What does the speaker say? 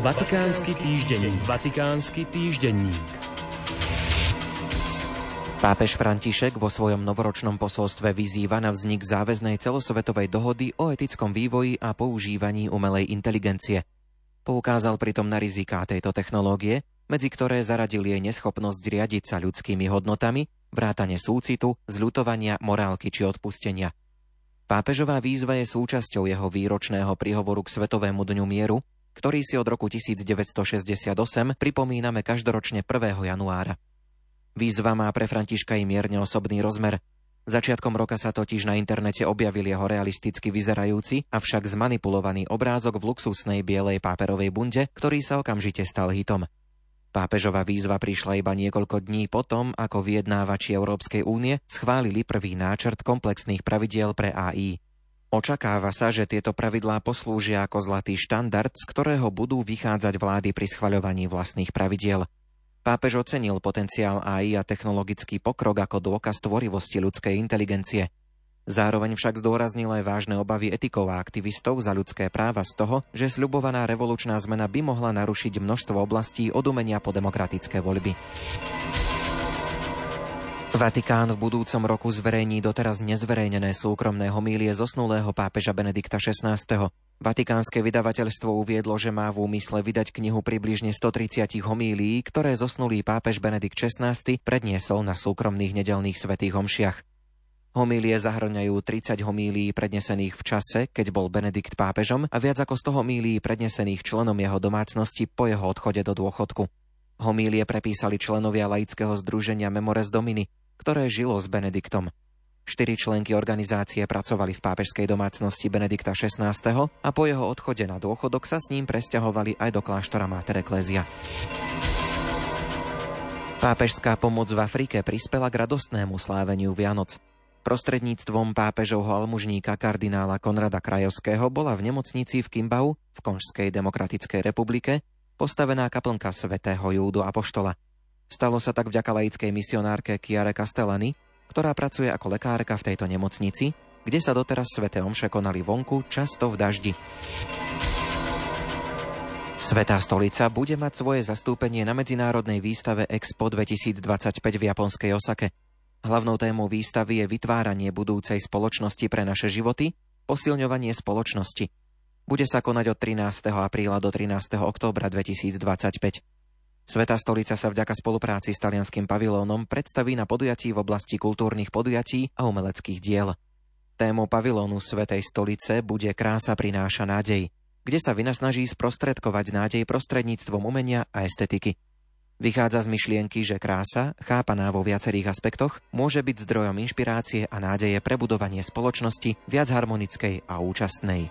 Vatikánsky týždenník. Vatikánsky týždenník. Pápež František vo svojom novoročnom posolstve vyzýva na vznik záväznej celosvetovej dohody o etickom vývoji a používaní umelej inteligencie. Poukázal pritom na riziká tejto technológie, medzi ktoré zaradil jej neschopnosť riadiť sa ľudskými hodnotami, vrátane súcitu, zľutovania, morálky či odpustenia. Pápežová výzva je súčasťou jeho výročného príhovoru k Svetovému dňu mieru, ktorý si od roku 1968 pripomíname každoročne 1. januára. Výzva má pre Františka i mierne osobný rozmer. Začiatkom roka sa totiž na internete objavil jeho realisticky vyzerajúci, avšak zmanipulovaný obrázok v luxusnej bielej páperovej bunde, ktorý sa okamžite stal hitom. Pápežová výzva prišla iba niekoľko dní potom, ako vyjednávači Európskej únie schválili prvý náčrt komplexných pravidiel pre AI. Očakáva sa, že tieto pravidlá poslúžia ako zlatý štandard, z ktorého budú vychádzať vlády pri schvaľovaní vlastných pravidiel. Pápež ocenil potenciál AI a technologický pokrok ako dôkaz tvorivosti ľudskej inteligencie – Zároveň však zdôraznil aj vážne obavy etikov a aktivistov za ľudské práva z toho, že sľubovaná revolučná zmena by mohla narušiť množstvo oblastí od umenia po demokratické voľby. Vatikán v budúcom roku zverejní doteraz nezverejnené súkromné homílie zosnulého pápeža Benedikta XVI. Vatikánske vydavateľstvo uviedlo, že má v úmysle vydať knihu približne 130 homílií, ktoré zosnulý pápež Benedikt XVI predniesol na súkromných nedelných svetých homšiach. Homílie zahrňajú 30 homílií prednesených v čase, keď bol Benedikt pápežom a viac ako 100 homílií prednesených členom jeho domácnosti po jeho odchode do dôchodku. Homílie prepísali členovia laického združenia Memores Domini, ktoré žilo s Benediktom. Štyri členky organizácie pracovali v pápežskej domácnosti Benedikta XVI. a po jeho odchode na dôchodok sa s ním presťahovali aj do kláštora Mater Ecclesia. Pápežská pomoc v Afrike prispela k radostnému sláveniu Vianoc. Prostredníctvom pápežovho almužníka kardinála Konrada Krajovského bola v nemocnici v Kimbau v Konžskej demokratickej republike postavená kaplnka svätého Júdu Apoštola. Stalo sa tak vďaka laickej misionárke Kiare Castellani, ktorá pracuje ako lekárka v tejto nemocnici, kde sa doteraz sveté omše konali vonku, často v daždi. Svetá stolica bude mať svoje zastúpenie na medzinárodnej výstave Expo 2025 v japonskej Osake. Hlavnou témou výstavy je vytváranie budúcej spoločnosti pre naše životy, posilňovanie spoločnosti. Bude sa konať od 13. apríla do 13. októbra 2025. Sveta stolica sa vďaka spolupráci s talianským pavilónom predstaví na podujatí v oblasti kultúrnych podujatí a umeleckých diel. Témou pavilónu Svetej stolice bude Krása prináša nádej, kde sa vynasnaží sprostredkovať nádej prostredníctvom umenia a estetiky. Vychádza z myšlienky, že krása, chápaná vo viacerých aspektoch, môže byť zdrojom inšpirácie a nádeje pre budovanie spoločnosti viac harmonickej a účastnej.